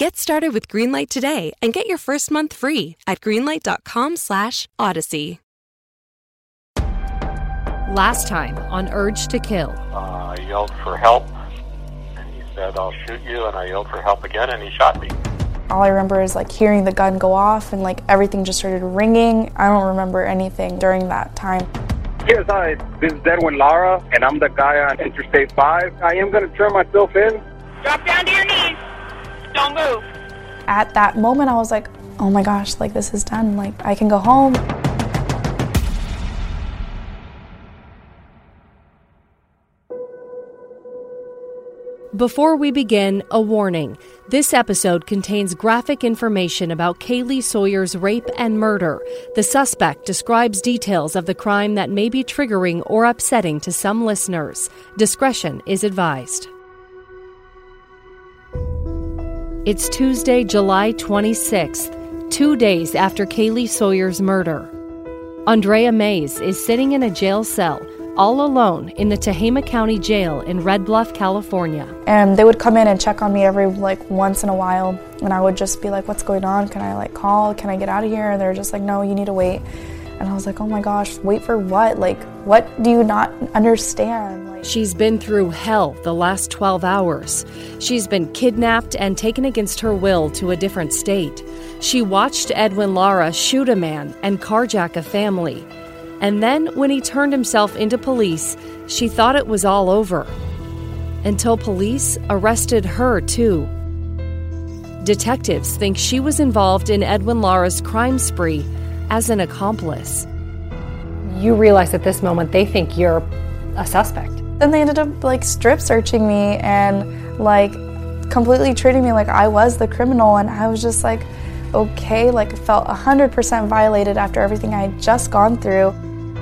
Get started with Greenlight today and get your first month free at greenlight.com/odyssey. Last time on Urge to Kill. Uh, I yelled for help, and he said, "I'll shoot you." And I yelled for help again, and he shot me. All I remember is like hearing the gun go off and like everything just started ringing. I don't remember anything during that time. Yes, hi. This is Edwin Lara, and I'm the guy on Interstate 5. I am going to turn myself in. Drop down to your knees. Don't move. At that moment, I was like, oh my gosh, like this is done. Like I can go home. Before we begin, a warning. This episode contains graphic information about Kaylee Sawyer's rape and murder. The suspect describes details of the crime that may be triggering or upsetting to some listeners. Discretion is advised. It's Tuesday, July 26th, two days after Kaylee Sawyer's murder. Andrea Mays is sitting in a jail cell all alone in the Tehama County Jail in Red Bluff, California. And they would come in and check on me every like once in a while, and I would just be like, "What's going on? Can I like call? Can I get out of here?" And they're just like, "No, you need to wait." And I was like, "Oh my gosh, wait for what? Like, what do you not understand?" She's been through hell the last 12 hours. She's been kidnapped and taken against her will to a different state. She watched Edwin Lara shoot a man and carjack a family. And then, when he turned himself into police, she thought it was all over. Until police arrested her, too. Detectives think she was involved in Edwin Lara's crime spree as an accomplice. You realize at this moment they think you're a suspect. then they ended up like strip searching me and like completely treating me like I was the criminal, and I was just like, okay, like felt 100% violated after everything I had just gone through.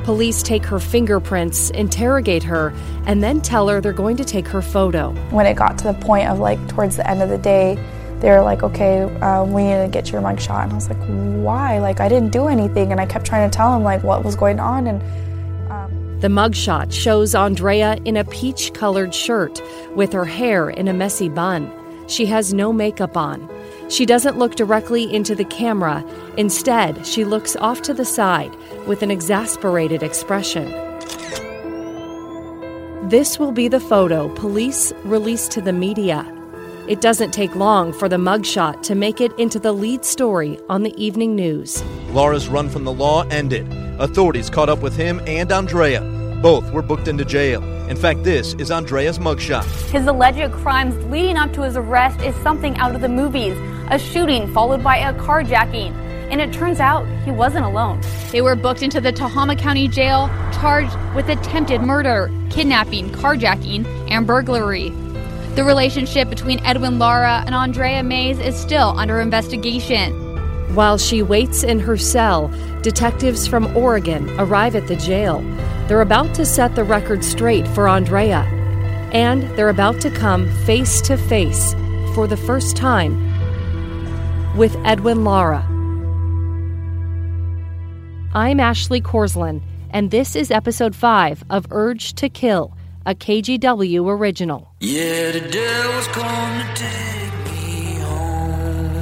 Police take her fingerprints, interrogate her, and then tell her they're going to take her photo. when it got to the point of like towards the end of the day, they were like, okay, uh, we need to get your mugshot. And I was like, why? Like, I didn't do anything. And I kept trying to tell him like what was going on. And The mugshot shows Andrea in a peach colored shirt with her hair in a messy bun. She has no makeup on. She doesn't look directly into the camera. Instead, she looks off to the side with an exasperated expression. This will be the photo police release to the media. It doesn't take long for the mugshot to make it into the lead story on the evening news. Lara's run from the law ended. Authorities caught up with him and Andrea. Both were booked into jail. In fact, this is Andrea's mugshot. His alleged crimes leading up to his arrest is something out of the movies a shooting followed by a carjacking. And it turns out he wasn't alone. They were booked into the Tehama County Jail, charged with attempted murder, kidnapping, carjacking, and burglary. The relationship between Edwin Lara and Andrea Mays is still under investigation. While she waits in her cell, detectives from Oregon arrive at the jail. They're about to set the record straight for Andrea, and they're about to come face to face for the first time with Edwin Lara. I'm Ashley Korslund, and this is episode 5 of Urge to Kill, a KGW original. Yeah, the devil's come to take me home.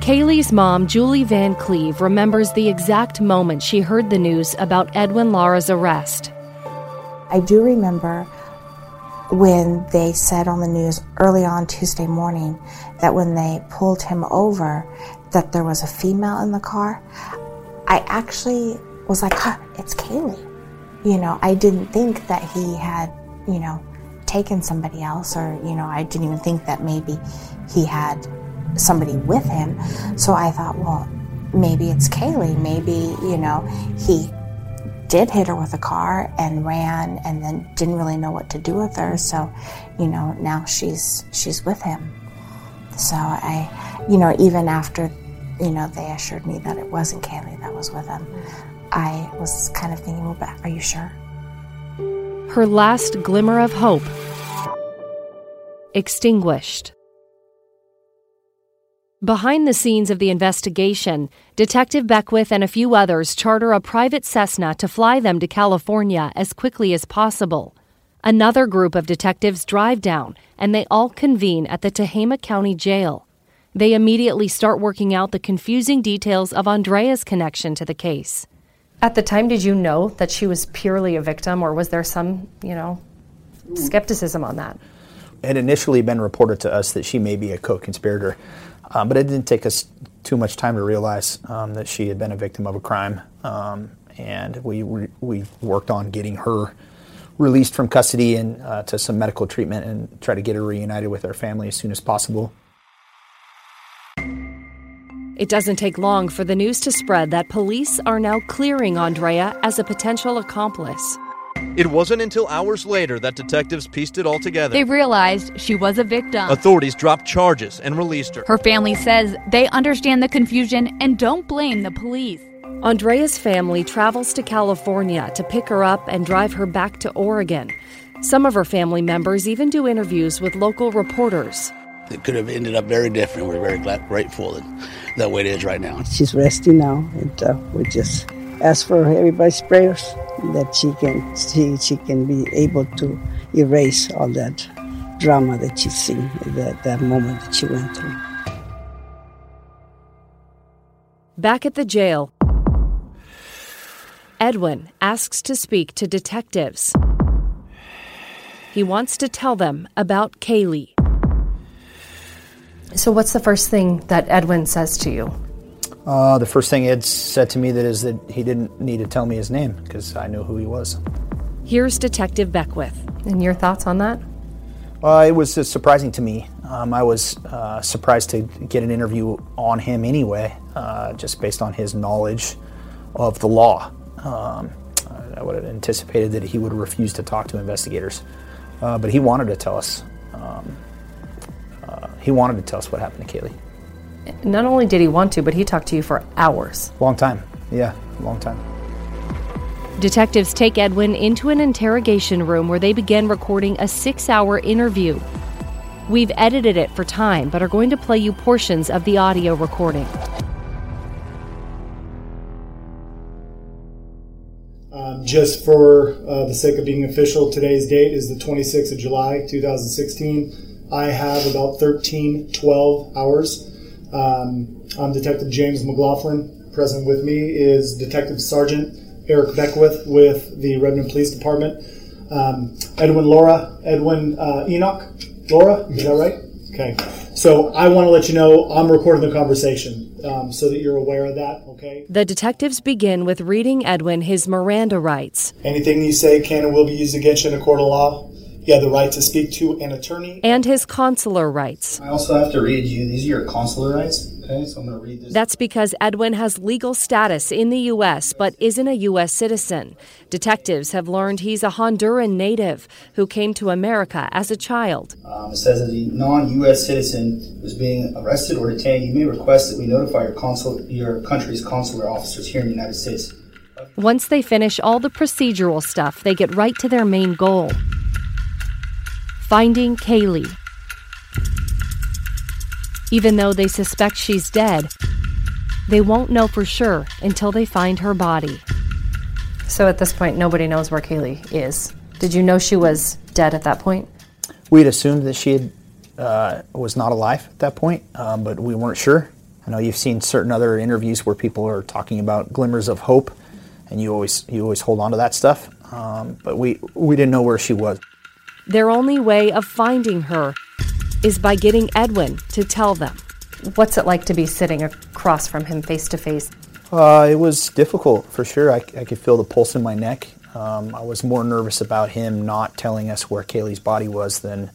Kaylee's mom, Julie Van Cleve, remembers the exact moment she heard the news about Edwin Lara's arrest. I do remember when they said on the news early on Tuesday morning that when they pulled him over that there was a female in the car. I actually was like, huh, it's Kaylee. You know, I didn't think that he had, you know, taken somebody else or, you know, I didn't even think that maybe he had somebody with him. So I thought, well, maybe it's Kaylee. Maybe, you know, he did hit her with a car and ran and then didn't really know what to do with her. So, you know, now she's she's with him. So I, you know, even after, you know, they assured me that it wasn't Kaylee that was with him, I was kind of thinking, well, but are you sure? Her last glimmer of hope extinguished. Behind the scenes of the investigation, Detective Beckwith and a few others charter a private Cessna to fly them to California as quickly as possible. Another group of detectives drive down, and they all convene at the Tehama County Jail. They immediately start working out the confusing details of Andrea's connection to the case. At the time, did you know that she was purely a victim, or was there some, you know, skepticism on that? It had initially been reported to us that she may be a co conspirator, um, but it didn't take us too much time to realize um, that she had been a victim of a crime. Um, and we, we, we worked on getting her released from custody and uh, to some medical treatment and try to get her reunited with her family as soon as possible. It doesn't take long for the news to spread that police are now clearing Andrea as a potential accomplice. It wasn't until hours later that detectives pieced it all together. They realized she was a victim. Authorities dropped charges and released her. Her family says they understand the confusion and don't blame the police. Andrea's family travels to California to pick her up and drive her back to Oregon. Some of her family members even do interviews with local reporters. It could have ended up very different. We're very glad, grateful that that way it is right now. She's resting now, and uh, we just ask for everybody's prayers that she can she, she can be able to erase all that drama that she's seen, that, that moment that she went through. Back at the jail, Edwin asks to speak to detectives. He wants to tell them about Kaylee. So, what's the first thing that Edwin says to you? Uh, the first thing Ed said to me that is that he didn't need to tell me his name because I knew who he was. Here's Detective Beckwith. And your thoughts on that? Uh, it was uh, surprising to me. Um, I was uh, surprised to get an interview on him anyway, uh, just based on his knowledge of the law. Um, I would have anticipated that he would refuse to talk to investigators, uh, but he wanted to tell us. Um, he wanted to tell us what happened to Kaylee. Not only did he want to, but he talked to you for hours. Long time. Yeah, long time. Detectives take Edwin into an interrogation room where they begin recording a six hour interview. We've edited it for time, but are going to play you portions of the audio recording. Um, just for uh, the sake of being official, today's date is the 26th of July, 2016. I have about 13, 12 hours um, I'm Detective James McLaughlin. Present with me is Detective Sergeant Eric Beckwith with the Redmond Police Department. Um, Edwin Lara, Edwin uh, Enoch. Lara, is that right? Okay. So I want to let you know I'm recording the conversation um, so that you're aware of that, okay? The detectives begin with reading Edwin his Miranda rights. Anything you say can and will be used against you in a court of law. You have the right to speak to an attorney. And his consular rights. I also have to read you. These are your consular rights. Okay, so I'm going to read this. That's because Edwin has legal status in the U.S., but isn't a U.S. citizen. Detectives have learned he's a Honduran native who came to America as a child. Um, it says that a non-U.S. citizen who's being arrested or detained, you may request that we notify your consul, your country's consular officers here in the United States. Once they finish all the procedural stuff, they get right to their main goal finding Kaylee. Even though they suspect she's dead, they won't know for sure until they find her body. So at this point, nobody knows where Kaylee is. Did you know she was dead at that point? We had assumed that she had, uh, was not alive at that point, um, but we weren't sure. I know you've seen certain other interviews where people are talking about glimmers of hope, and you always you always hold on to that stuff. Um, but we we didn't know where she was. Their only way of finding her is by getting Edwin to tell them. What's it like to be sitting across from him face to face? Uh, it was difficult for sure. I, I, could feel the pulse in my neck. Um, I was more nervous about him not telling us where Kaylee's body was than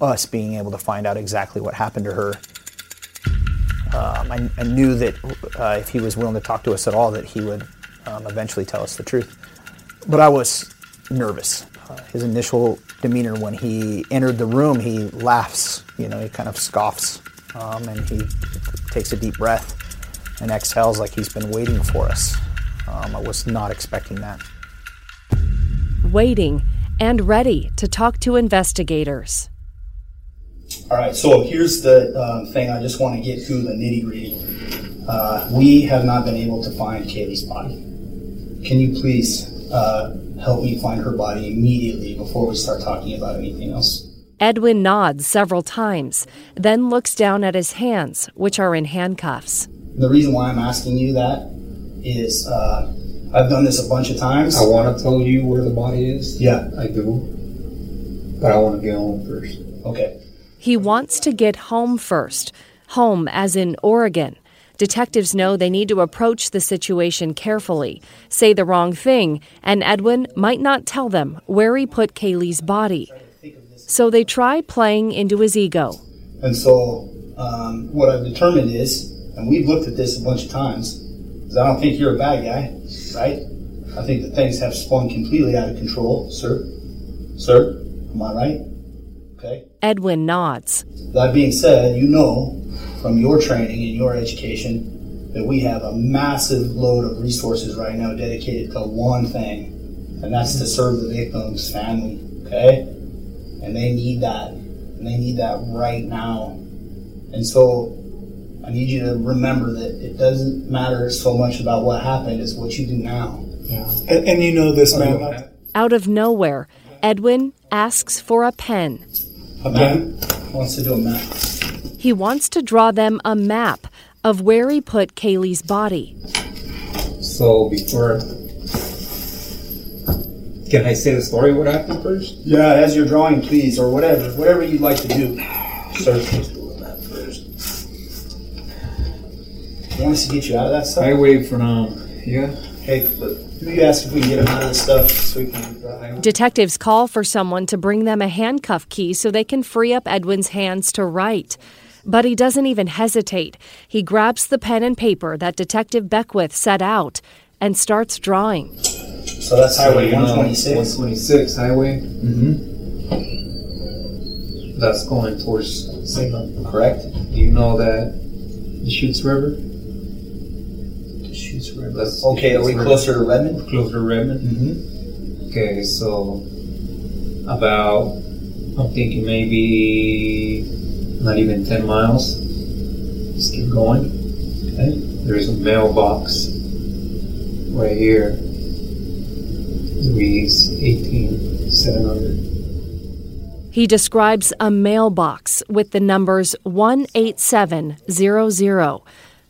us being able to find out exactly what happened to her. Um, I, I, knew that uh, if he was willing to talk to us at all, that he would um, eventually tell us the truth. But I was nervous. Uh, his initial demeanor when he entered the room, he laughs. You know, he kind of scoffs um, and he takes a deep breath and exhales like he's been waiting for us. Um, I was not expecting that. Waiting and ready to talk to investigators. All right, so here's the um, thing I just want to get through the nitty gritty. Uh, we have not been able to find Kaylee's body. Can you please uh, help me find her body immediately before we start talking about anything else? Edwin nods several times, then looks down at his hands, which are in handcuffs. The reason why I'm asking you that is uh, I've done this a bunch of times. I want to tell you where the body is. Yeah. I do. But I want to get home first. Okay. He wants to get home first, home as in Oregon. Detectives know they need to approach the situation carefully, say the wrong thing, and Edwin might not tell them where he put Kaylee's body. So they try playing into his ego. And so um, what I've determined is, and we've looked at this a bunch of times, is I don't think you're a bad guy, right? I think that things have spun completely out of control, sir. Sir, am I right? Okay. Edwin nods. That being said, you know from your training and your education that we have a massive load of resources right now dedicated to one thing, and that's to serve the victim's family, okay? And they need that, and they need that right now. And so I need you to remember that it doesn't matter so much about what happened it's what you do now. Yeah. And, and you know this, man. not- Out of nowhere, Edwin asks for a pen. A man wants to do a map. He wants to draw them a map of where he put Kaylee's body. So before, can I say the story? What happened first? Yeah, as you're drawing, please, or whatever, whatever you'd like to do. Sir, you want us to get you out of that stuff? I wait for now. Yeah. Hey, but you ask if we can get him out of this stuff so we can. Uh, Detectives call for someone to bring them a handcuff key so they can free up Edwin's hands to write. But he doesn't even hesitate. He grabs the pen and paper that Detective Beckwith set out and starts drawing. So that's Highway 126. 126 highway. Mm-hmm. That's going towards Salem. Correct. Do you know that the Shoots River? The Shoots River. That's Okay, are we Shoots closer to Redmond? Closer to Redmond. Mm-hmm. Okay, so about I'm thinking maybe not even ten miles. Just keep going. Okay. There's a mailbox right here. It reads eighteen seven hundred. He describes a mailbox with the numbers 18700.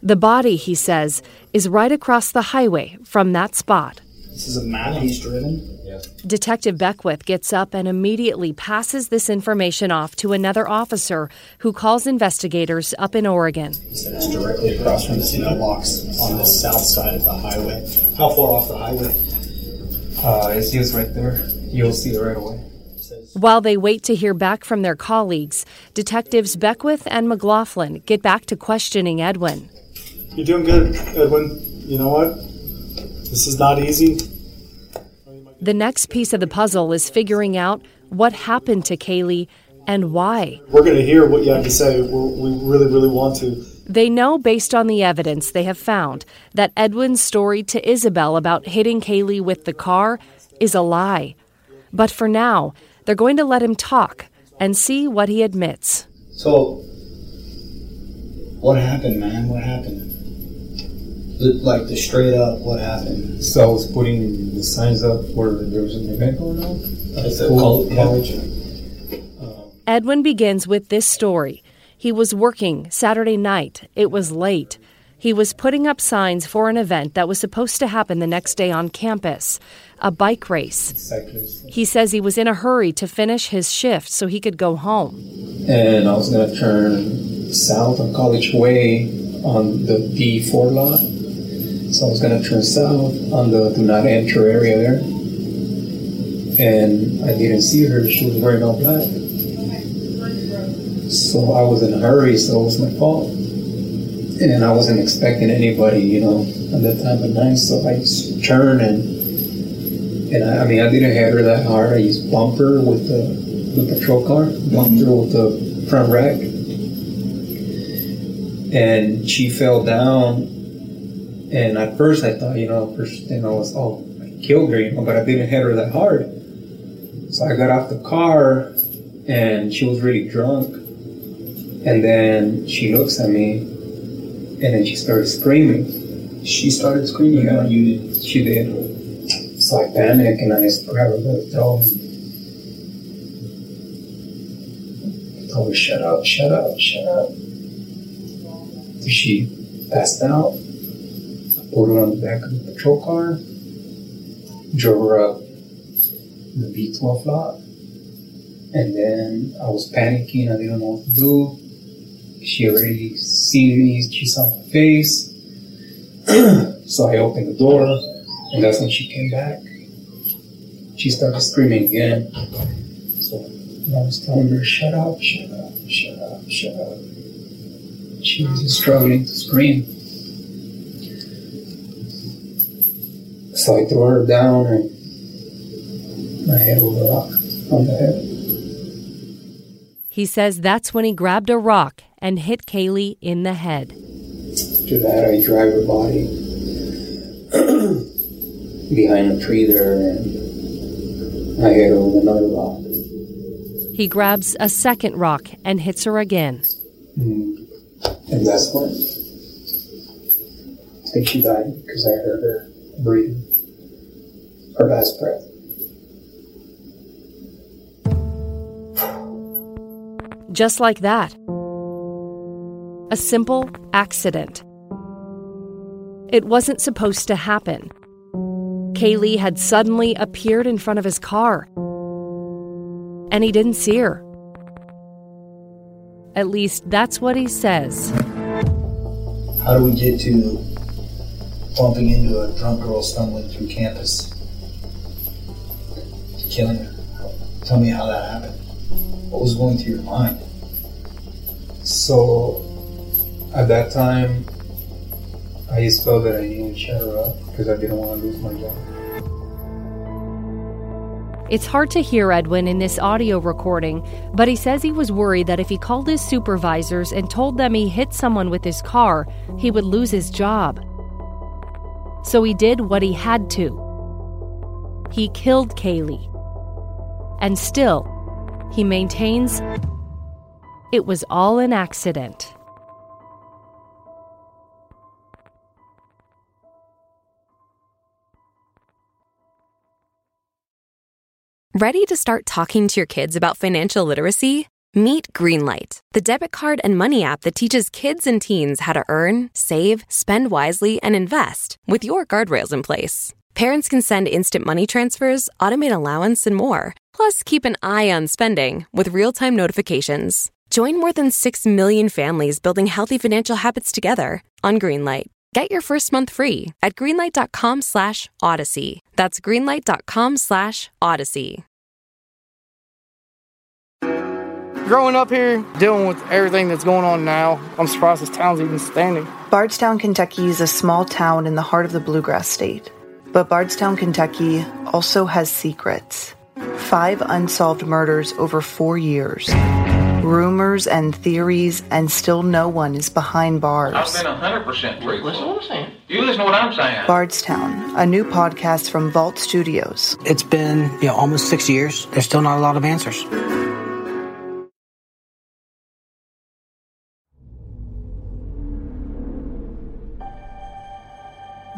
The body, he says, is right across the highway from that spot. This is a map he's driven. Detective Beckwith gets up and immediately passes this information off to another officer who calls investigators up in Oregon. He said it's directly across from the this mailbox on the south side of the highway. How far off the highway? Uh, it's just right there. You'll see it right away. While they wait to hear back from their colleagues, detectives Beckwith and McLaughlin get back to questioning Edwin. You're doing good, Edwin. You know what? This is not easy. The next piece of the puzzle is figuring out what happened to Kaylee and why. We're going to hear what you have to say. We're, we really, really want to. They know, based on the evidence they have found, that Edwin's story to Isabel about hitting Kaylee with the car is a lie. But for now, they're going to let him talk and see what he admits. So, what happened, man? What happened? The- Like the straight up, what happened? So I was putting the signs up where there was an event going on. At the School, col- oh, yeah. college. Um, Edwin begins with this story. He was working Saturday night. It was late. He was putting up signs for an event that was supposed to happen the next day on campus a bike race. Cyclist. He says he was in a hurry to finish his shift so he could go home. And I was gonna turn south on College Way on the D4 lot. So I was gonna turn south on the do not enter area there. And I didn't see her. She was wearing all black. So I was in a hurry, so it was my fault. And I wasn't expecting anybody, you know, at that time of night. So I just turned and and I, I mean I didn't hit her that hard. I used bumper with the the patrol car, bumped her with the front rack. and she fell down. And at first, I thought, you know, first thing I was, oh, I killed her, you know, but I didn't hit her that hard. So I got off the car, and she was really drunk. And then she looks at me, and then she started screaming. She started screaming, Yeah, or you did? She did. So I panicked, and I just grabbed her by the throat. and Told her, shut up, shut up, shut up. So she passed out. Her on the back of the patrol car, drove her up the B12 lot, and then I was panicking. I didn't know what to do. She already seen me. She saw my face. so I opened the door, and that's when she came back. She started screaming again. So I was telling her, shut up, shut up, shut up, shut up. She was just struggling to scream. So I threw her down and I hit her with rock on the head. He says that's when he grabbed a rock and hit Kaylee in the head. After that, I dragged her body behind a tree there and I hit her with another rock. He grabs a second rock and hits her again. Mm. And that's when I think she died because I heard her breathing last breath. Just like that. A simple accident. It wasn't supposed to happen. Kaylee had suddenly appeared in front of his car, and he didn't see her. At least that's what he says. How do we get to bumping into a drunk girl stumbling through campus killing her? Tell me how that happened. What was going through your mind? So at that time, I just felt that I needed to shut her up because I didn't want to lose my job. It's hard to hear Edwin in this audio recording, but he says he was worried that if he called his supervisors and told them he hit someone with his car, he would lose his job. So he did what he had to. He killed Kaylee. And still, he maintains it was all an accident. Ready to start talking to your kids about financial literacy? Meet Greenlight, the debit card and money app that teaches kids and teens how to earn, save, spend wisely, and invest with your guardrails in place. Parents can send instant money transfers, automate allowance, and more. Plus, keep an eye on spending with real time notifications. Join more than 6 million families building healthy financial habits together on Greenlight. Get your first month free at greenlight.com slash odyssey. That's greenlight.com slash odyssey. Growing up here, dealing with everything that's going on now, I'm surprised this town's even standing. Bardstown, Kentucky is a small town in the heart of the Bluegrass State. But Bardstown, Kentucky also has secrets. Five unsolved murders over four years. Rumors and theories, and still no one is behind bars. I've been 100% truthful. Listen to what I'm saying. You listen to what I'm saying. Bardstown, a new podcast from Vault Studios. It's been, you know, almost six years. There's still not a lot of answers.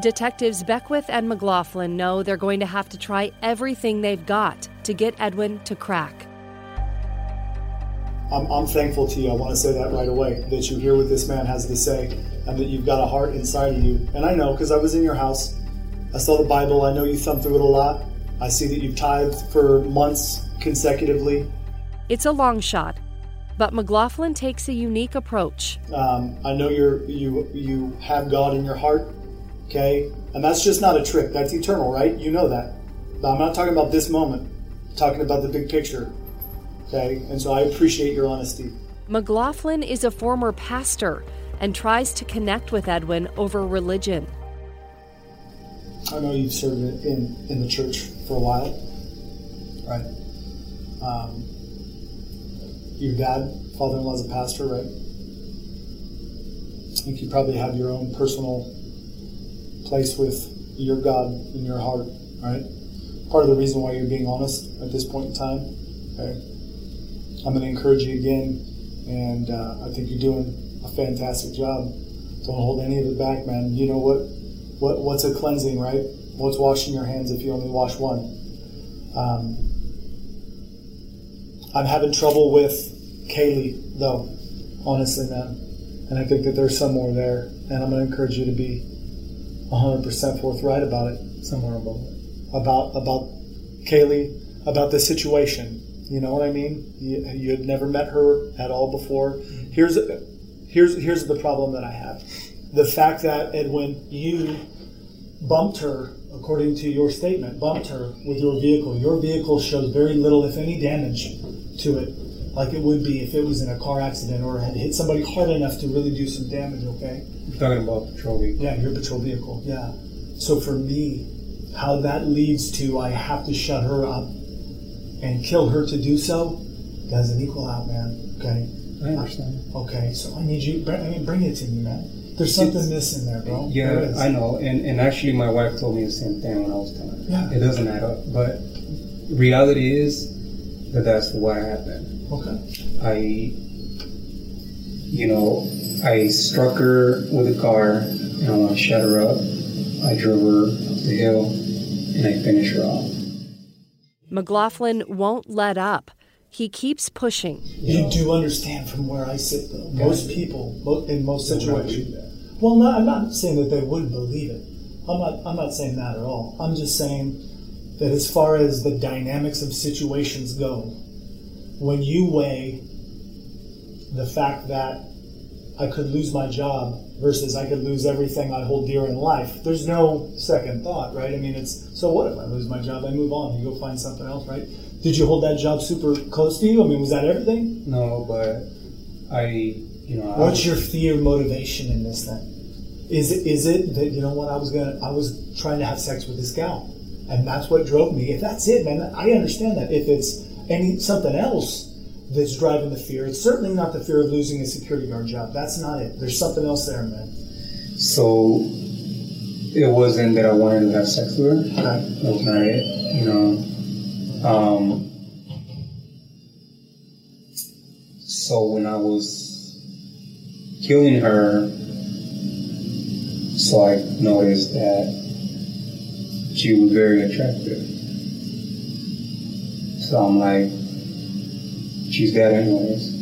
Detectives Beckwith and McLaughlin know they're going to have to try everything they've got to get Edwin to crack. I'm, I'm thankful to you. I want to say that right away that you hear what this man has to say and that you've got a heart inside of you. And I know because I was in your house. I saw the Bible. I know you thumb through it a lot. I see that you've tithed for months consecutively. It's a long shot, but McLaughlin takes a unique approach. Um, I know you're you you have God in your heart, okay, and that's just not a trick. That's eternal, right? You know that. But I'm not talking about this moment. I'm talking about the big picture, okay. And so I appreciate your honesty. McLaughlin is a former pastor and tries to connect with Edwin over religion. I know you've served in in the church for a while, right? Um, your dad, father-in-law, is a pastor, right? I think you probably have your own personal place with your God in your heart, right? Part of the reason why you're being honest at this point in time. Okay, I'm going to encourage you again, and uh, I think you're doing a fantastic job. Don't hold any of it back, man. You know what? What what's a cleansing, right? What's washing your hands if you only wash one? Um, I'm having trouble with Kaylee, though, honestly, man. And I think that there's some more there. And I'm going to encourage you to be 100% forthright about it. Somewhere about About, about Kaylee, about the situation. You know what I mean? You, you had never met her at all before. Mm-hmm. Here's, here's, here's the problem that I have. The fact that, Edwin, you bumped her, according to your statement, bumped her with your vehicle. Your vehicle shows very little, if any, damage to it, like it would be if it was in a car accident or had hit somebody hard enough to really do some damage, okay? You're talking about patrol vehicle. Yeah, your patrol vehicle, yeah. So for me, how that leads to I have to shut her up and kill her to do so doesn't equal out, man, okay? I understand. Okay, so I need you, I mean, bring it to me, man. There's something It's- missing there, bro. Yeah, is. I know, and and actually, my wife told me the same thing when I was telling her. Yeah. It doesn't add up, but reality is that that's what happened. Okay. I, you know, I struck her with a car, and I shut her up. I drove her up the hill, and I finished her off. McLaughlin won't let up. He keeps pushing. You do understand from where I sit, though. Most people, in most They would not situations. Well, no, I'm not saying that they wouldn't believe it. I'm not. I'm not saying that at all. I'm just saying that as far as the dynamics of situations go, when you weigh the fact that I could lose my job versus I could lose everything I hold dear in life, there's no second thought, right? I mean, it's so what if I lose my job? I move on. You go find something else, right? Did you hold that job super close to you? I mean, was that everything? No, but I, you know, I- What's your fear motivation in this thing? Is it is it that you know what I was gonna I was trying to have sex with this gal, and that's what drove me. If that's it, man, I understand that. If it's any something else that's driving the fear, it's certainly not the fear of losing a security guard job. That's not it. There's something else there, man. So it wasn't that I wanted to have sex with her. That was not it. You know. Um, so when I was killing her, so I noticed that she was very attractive. So I'm like, she's dead anyways.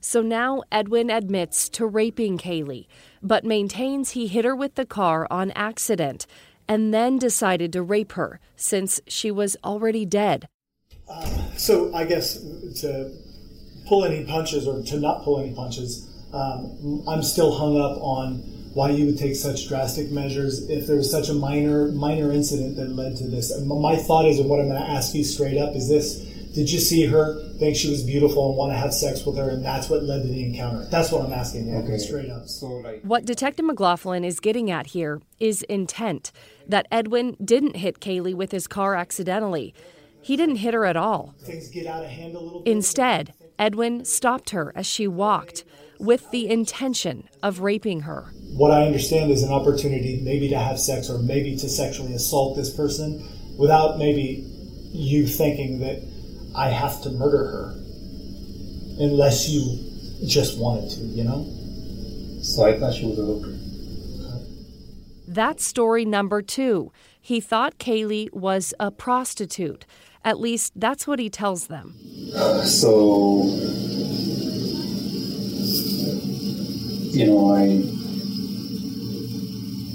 So now Edwin admits to raping Kaylee, but maintains he hit her with the car on accident and then decided to rape her since she was already dead. So I guess to pull any punches or to not pull any punches, um, I'm still hung up on why you would take such drastic measures if there was such a minor minor incident that led to this. And My thought is, and what I'm going to ask you straight up is this: Did you see her, think she was beautiful, and want to have sex with her, and that's what led to the encounter? That's what I'm asking you, Okay. straight up. So like. What Detective McLaughlin is getting at here is intent that Edwin didn't hit Kaylee with his car accidentally. He didn't hit her at all. Things get out of hand a little bit. Instead, Edwin stopped her as she walked with the intention of raping her. What I understand is an opportunity maybe to have sex or maybe to sexually assault this person without maybe you thinking that I have to murder her unless you just wanted to, you know? So I thought she was a hooker. That's story number two. He thought Kaylee was a prostitute. At least that's what he tells them. So, you know, I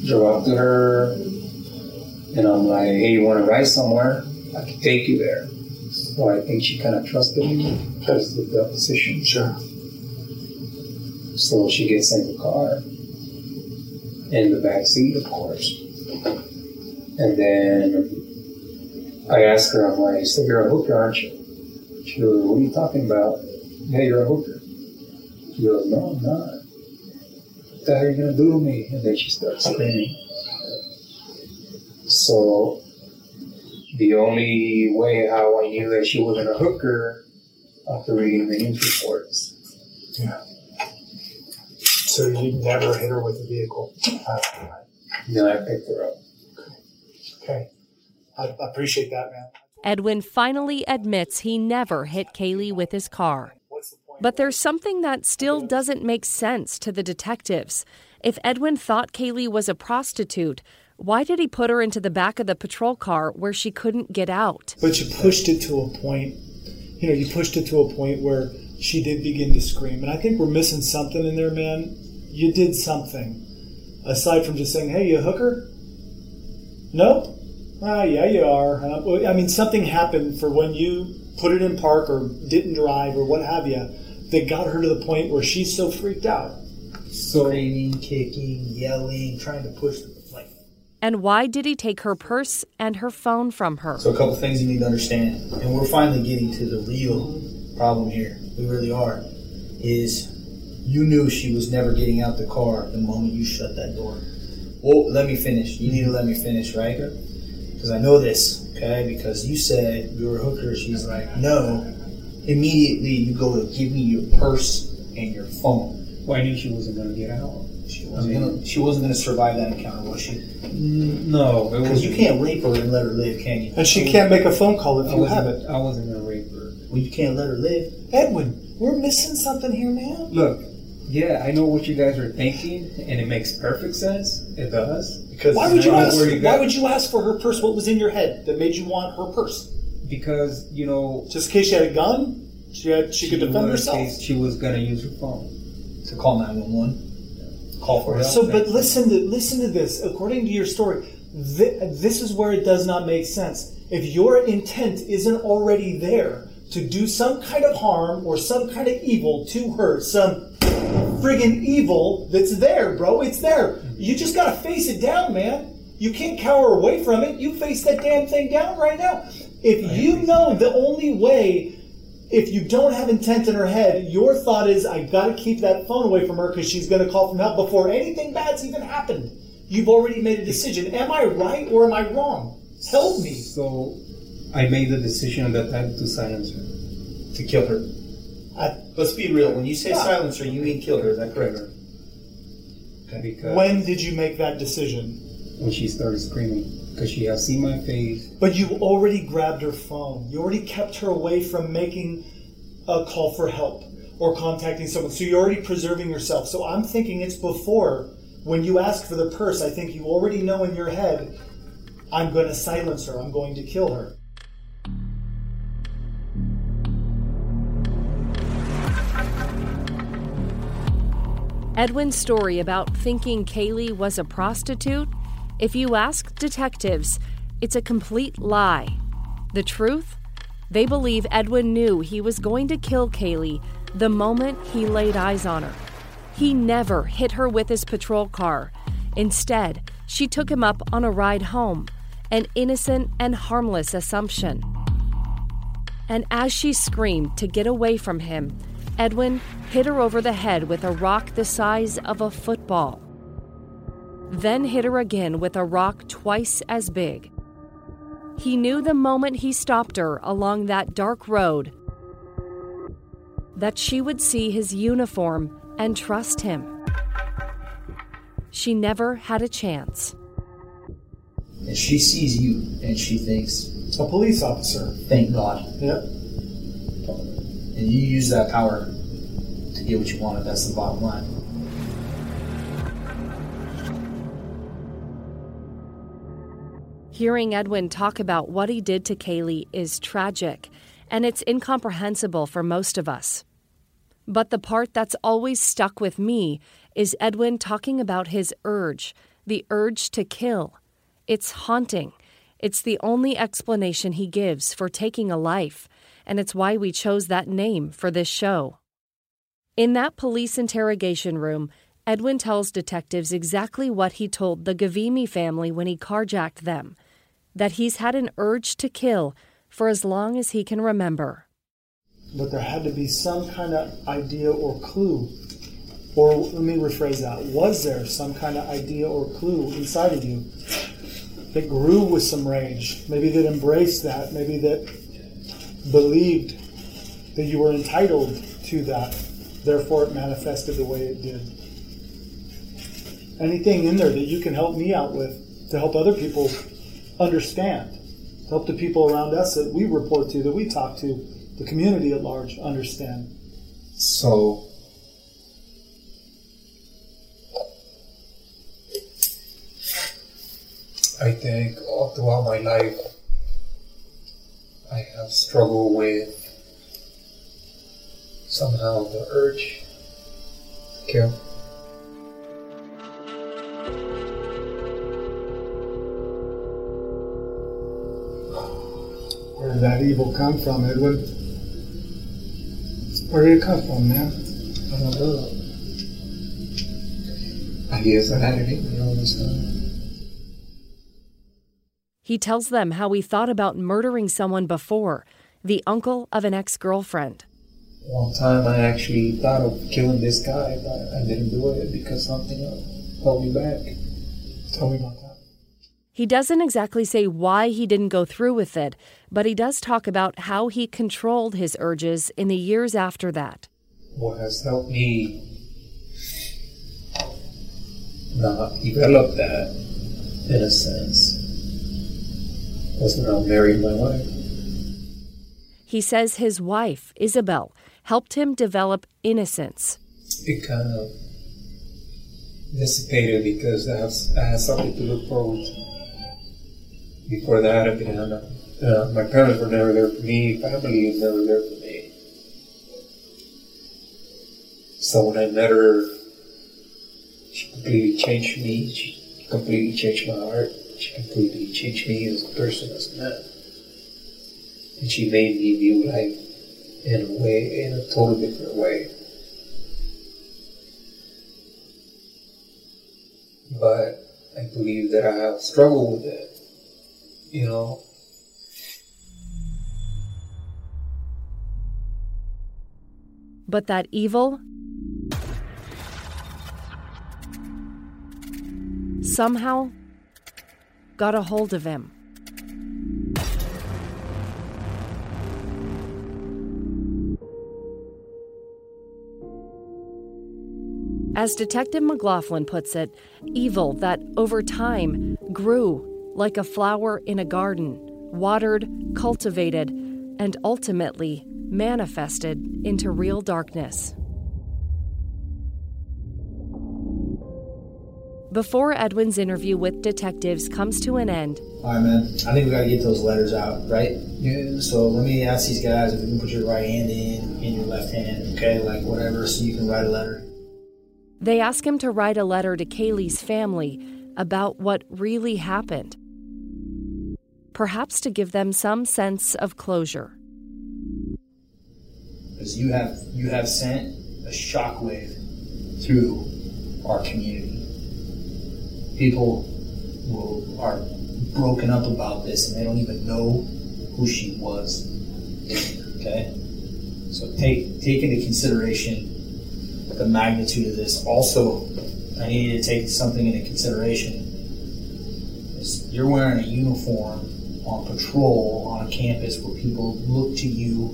drove up to her and I'm like, hey, you want to ride somewhere? I can take you there. So I think she kind of trusted me because of the position. Sure. So she gets in the car, in the back seat, of course. And then I ask her, I'm like, so you're a hooker, aren't you? She goes, what are you talking about? Yeah, you're a hooker. She goes, no, I'm not. What the are you going to do to me? And then she starts screaming. So the only way how I knew that she wasn't a hooker after reading the news reports. Yeah. So you never hit her with a vehicle? No, I picked her up. Okay. I, I appreciate that, man. Edwin finally admits he never hit Kaylee with his car. But there's something that still doesn't make sense to the detectives. If Edwin thought Kaylee was a prostitute, why did he put her into the back of the patrol car where she couldn't get out? But you pushed it to a point, you know, you pushed it to a point where she did begin to scream. And I think we're missing something in there, man. You did something. Aside from just saying, hey, you a hooker? No? Ah, yeah, you are. I mean, something happened for when you put it in park or didn't drive or what have you that got her to the point where she's so freaked out. Screaming, kicking, yelling, trying to push the like. And why did he take her purse and her phone from her? So a couple things you need to understand, and we're finally getting to the real problem here. We really are. Is you knew she was never getting out the car the moment you shut that door. Well, let me finish. You need to let me finish, right? Because I know this, okay? Because you said you were hookers. She's like, no. Immediately, you go to give me your purse and your phone. Well, I knew she wasn't going to get out. She wasn't gonna. She wasn't gonna survive that encounter, was she? Mm, no, Because you can't rape her and let her live, can you? And she can't make a phone call if I you wasn't- have it. I wasn't gonna rape her. Well, you can't let her live. Edwin, we're missing something here, man. Look, yeah, I know what you guys are thinking, and it makes perfect sense. It does. Because Why would you ask? you Why would you ask for her purse? What was in your head that made you want her purse? Because you know, Just in case she had a gun, she had she could defend herself. She was gonna use her phone. to call nine one one. Call for help. So, but listen to listen to this. According to your story, thi- this is where it does not make sense. If your intent isn't already there to do some kind of harm or some kind of evil to her, some friggin' evil that's there, bro. It's there. You just gotta face it down, man. You can't cower away from it. You face that damn thing down right now. If you know the only way if you don't have intent in her head, your thought is, I gotta keep that phone away from her because she's gonna call for help before anything bad's even happened. You've already made a decision. Am I right or am I wrong? Help me. So I made the decision at that time to silence her. to kill her. Let's be real. When you say Yeah. silence her, you mean kill her. Is that correct? Because When did you make that decision? when she started screaming, because she had seen my face. But you already grabbed her phone. You already kept her away from making a call for help or contacting someone. So you're already preserving yourself. So I'm thinking it's before when you ask for the purse. I think you already know in your head, I'm going to silence her. I'm going to kill her. Edwin's story about thinking Kaylee was a prostitute, if you ask detectives, it's a complete lie. The truth? They believe Edwin knew he was going to kill Kaylee the moment he laid eyes on her. He never hit her with his patrol car. Instead, she took him up on a ride home, an innocent and harmless assumption. And as she screamed to get away from him, Edwin hit her over the head with a rock the size of a football. Then hit her again with a rock twice as big. He knew the moment he stopped her along that dark road that she would see his uniform and trust him. She never had a chance. And she sees you and she thinks, A police officer. thank God. Yep. And you use that power to get what you wanted. That's the bottom line. Hearing Edwin talk about what he did to Kaylee is tragic, and it's incomprehensible for most of us. But the part that's always stuck with me is Edwin talking about his urge, the urge to kill. It's haunting. It's the only explanation he gives for taking a life, and it's why we chose that name for this show. In that police interrogation room, Edwin tells detectives exactly what he told the Gavimi family when he carjacked them that he's had an urge to kill for as long as he can remember. But there had to be some kind of idea or clue. Or let me rephrase that. Was there some kind of idea or clue inside of you that grew with some rage? Maybe that embraced that. Maybe that believed that you were entitled to that. Therefore, it manifested the way it did. anything in there that you can help me out with to help other people understand, help the people around us that we report to, that we talk to, the community at large understand. So, I think all throughout my life, I have struggled with somehow the urge to kill. Where did that evil come from, Edwin? Where did it come from, man? I don't know. I guess I had it in me all this time. He tells them how he thought about murdering someone before the uncle of an ex girlfriend. One time I actually thought of killing this guy, but I didn't do it because something else held me back. Tell me about that. He doesn't exactly say why he didn't go through with it, but he does talk about how he controlled his urges in the years after that. What has helped me not develop that, in a sense, was when I married my wife. He says his wife, Isabel, helped him develop innocence. It kind of dissipated because I, have, I had something to look forward to. Before that, I mean, uh, my parents were never there for me, family was never there for me. So when I met her, she completely changed me. She completely changed my heart. She completely changed me as a person, as a man. And she made me view life in a way, in a totally different way. But I believe that I have struggled with it, you know. But that evil somehow got a hold of him. As Detective McLaughlin puts it, evil that over time grew like a flower in a garden, watered, cultivated, and ultimately manifested into real darkness. Before Edwin's interview with detectives comes to an end, All right, man. I think we gotta get those letters out, right? Yeah. So let me ask these guys if we can put your right hand in and your left hand, okay? Like whatever, so you can write a letter. they ask him to write a letter to Kaylee's family about what really happened, perhaps to give them some sense of closure. Because you have you have sent a shockwave through our community. People will are broken up about this and they don't even know who she was. Okay? So take take into consideration the magnitude of this. Also, I need you to take something into consideration. You're wearing a uniform on patrol on a campus where people look to you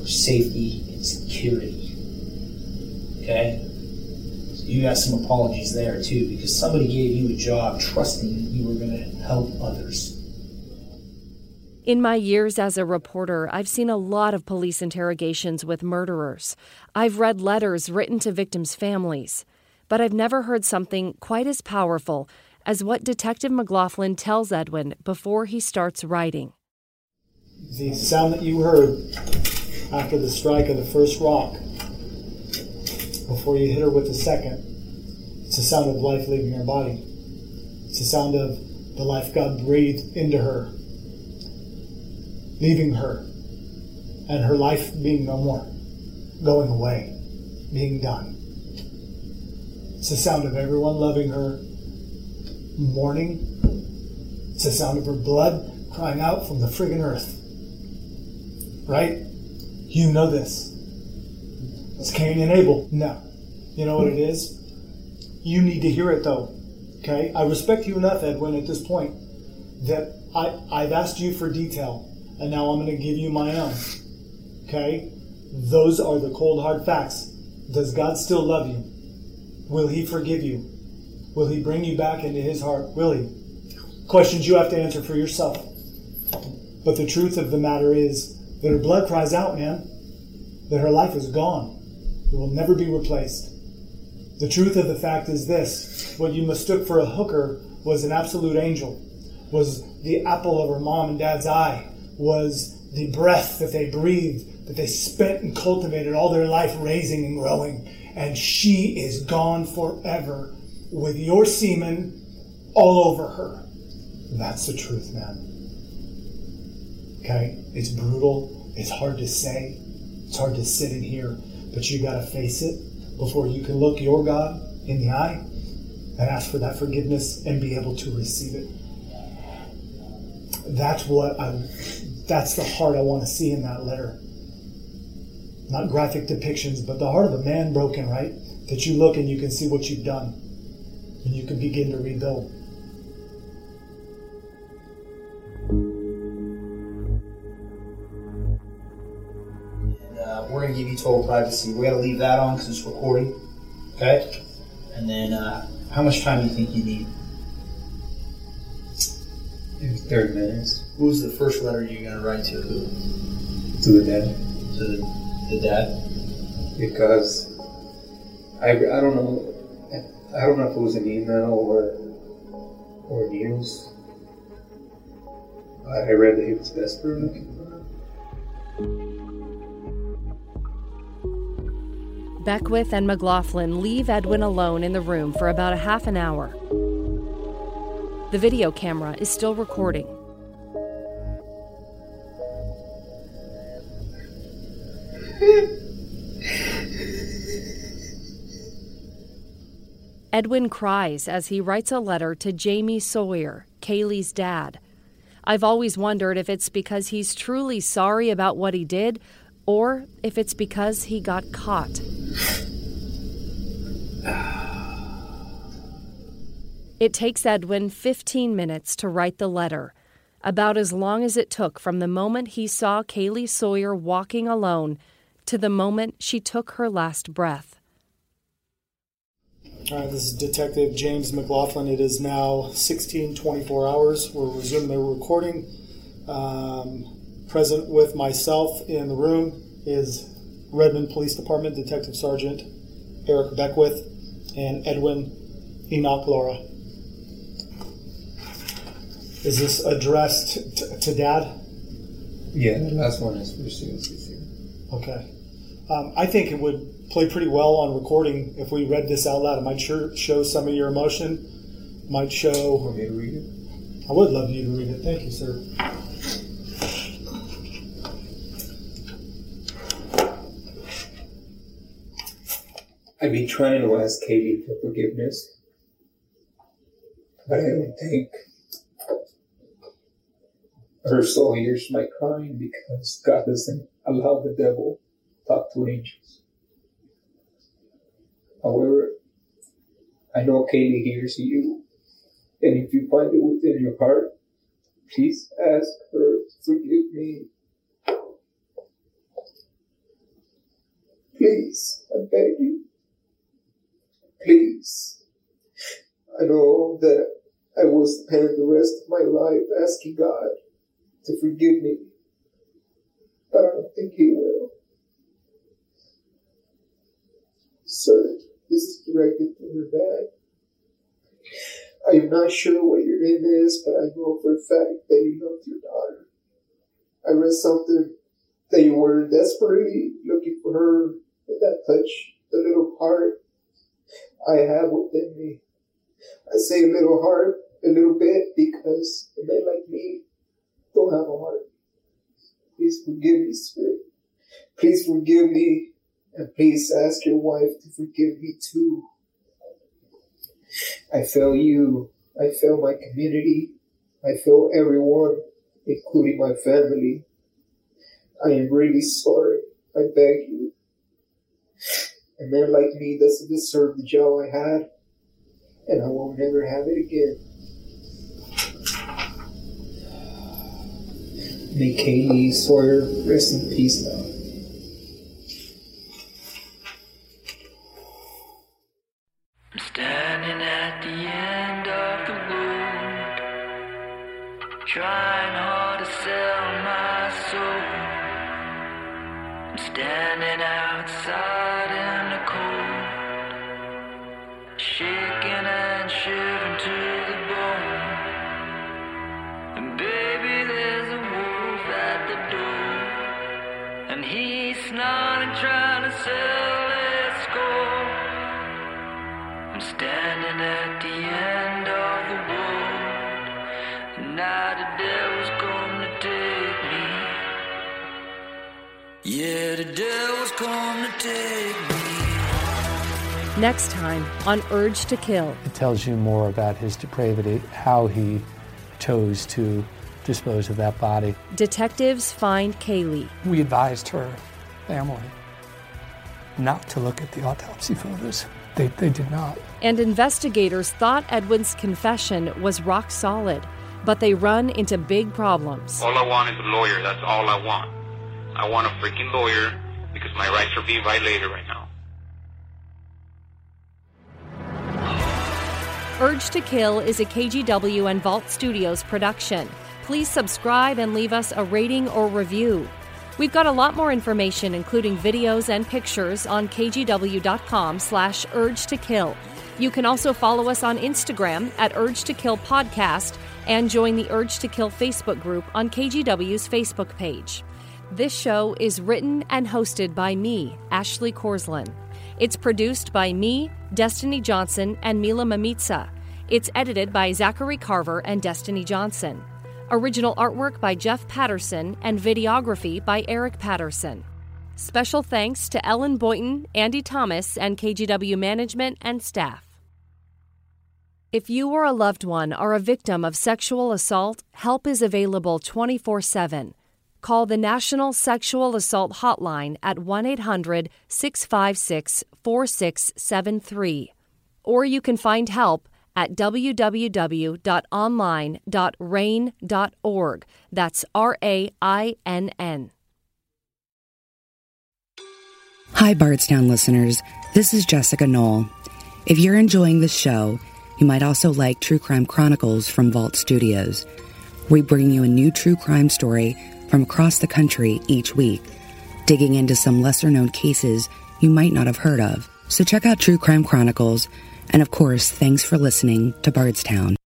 for safety and security. Okay? So you got some apologies there too, because somebody gave you a job trusting that you were going to help others. In my years as a reporter, I've seen a lot of police interrogations with murderers. I've read letters written to victims' families. But I've never heard something quite as powerful as what Detective McLaughlin tells Edwin before he starts writing. The sound that you heard after the strike of the first rock, before you hit her with the second, it's the sound of life leaving her body. It's the sound of the life God breathed into her, leaving her, and her life being no more, going away, being done. It's the sound of everyone loving her, mourning. It's the sound of her blood crying out from the friggin' earth. Right? You know this. It's Cain and Abel. No. You know what it is? You need to hear it though. Okay? I respect you enough, Edwin, at this point, that I, I've asked you for detail, and now I'm going to give you my own. Okay? Those are the cold hard facts. Does God still love you? Will He forgive you? Will he bring you back into his heart? Will he? Questions you have to answer for yourself. But the truth of the matter is that her blood cries out, man, that her life is gone. It will never be replaced. The truth of the fact is this what you mistook for a hooker was an absolute angel, was the apple of her mom and dad's eye, was the breath that they breathed, that they spent and cultivated all their life raising and growing. And she is gone forever with your semen all over her. That's the truth, man. Okay? It's brutal. It's hard to say. It's hard to sit in here. But you got to face it before you can look your God in the eye and ask for that forgiveness and be able to receive it. That's what I that's the heart I want to see in that letter. Not graphic depictions, but the heart of a man broken, right? That you look and you can see what you've done. And you can begin to rebuild. And, uh, we're going to give you total privacy. we got to leave that on because it's recording. Okay? And then, uh, how much time do you think you need? Maybe 30 minutes. Who's the first letter you're going to write to? Who? To the dad. To the, the dad? Because I, I don't know I don't know if it was an email or or news. I read that he was desperate. Beckwith and McLaughlin leave Edwin alone in the room for about a half an hour. The video camera is still recording. Edwin cries as he writes a letter to Jamie Sawyer, Kaylee's dad. I've always wondered if it's because he's truly sorry about what he did or if it's because he got caught. It takes Edwin 15 minutes to write the letter, about as long as it took from the moment he saw Kaylee Sawyer walking alone to the moment she took her last breath. All right, this is Detective James McLaughlin. It is now 16 24 hours. We're resuming the recording. Um, present with myself in the room is Redmond Police Department Detective Sergeant Eric Beckwith and Edwin Enoch Lara. Is this addressed t- to Dad? Yeah, the last one is for Susie. Okay. Um, I think it would play pretty well on recording if we read this out loud. It might sure show some of your emotion. Might show. Want me to read it? I would love you to read it. Thank you, sir. I've been trying to ask Katie for forgiveness, but I don't think her soul hears my crying because God doesn't allow the devil talk to angels. However, I know Kaylee hears you, and if you find it within your heart, please ask her to forgive me. Please, I beg you. Please. I know that I will spend the rest of my life asking God to forgive me, but I don't think He will. Sir, this is directed to her dad. I am not sure what your name is, but I know for a fact that you loved your daughter. I read something that you were desperately looking for her that touch, the little heart I have within me. I say a little heart, a little bit, because a man like me don't have a heart. Please forgive me, Spirit. Please forgive me, and please ask your wife to forgive me too. I fail you. I fail my community. I fail everyone, including my family. I am really sorry. I beg you. A man like me doesn't deserve the job I had, and I will never have it again. May Katie Sawyer rest in peace now. Standing outside Next time on Urge to Kill. It tells you more about his depravity, how he chose to dispose of that body. Detectives find Kaylee. We advised her family not to look at the autopsy photos. They, they did not. And investigators thought Edwin's confession was rock solid, but they run into big problems. All I want is a lawyer. That's all I want. I want a freaking lawyer because my rights are being violated right now. Urge to Kill is a KGW and Vault Studios production. Please subscribe and leave us a rating or review. We've got a lot more information, including videos and pictures, on kgw.com slash urge to kill. You can also follow us on Instagram at Urge to Kill Podcast and join the Urge to Kill Facebook group on KGW's Facebook page. This show is written and hosted by me, Ashley Korslund. It's produced by me, Destiny Johnson, and Mila Mamitsa. It's edited by Zachary Carver and Destiny Johnson. Original artwork by Jeff Patterson and videography by Eric Patterson. Special thanks to Ellen Boynton, Andy Thomas, and KGW management and staff. If you or a loved one are a victim of sexual assault, help is available 24 7. Call the National Sexual Assault Hotline at 1 800 656 4673. Or you can find help at www.online.rainn.org. That's R A I N N. Hi, Bardstown listeners. This is Jessica Noll. If you're enjoying this show, you might also like True Crime Chronicles from Vault Studios. We bring you a new true crime story from across the country each week, digging into some lesser known cases you might not have heard of. So check out True Crime Chronicles, and of course, thanks for listening to Bardstown.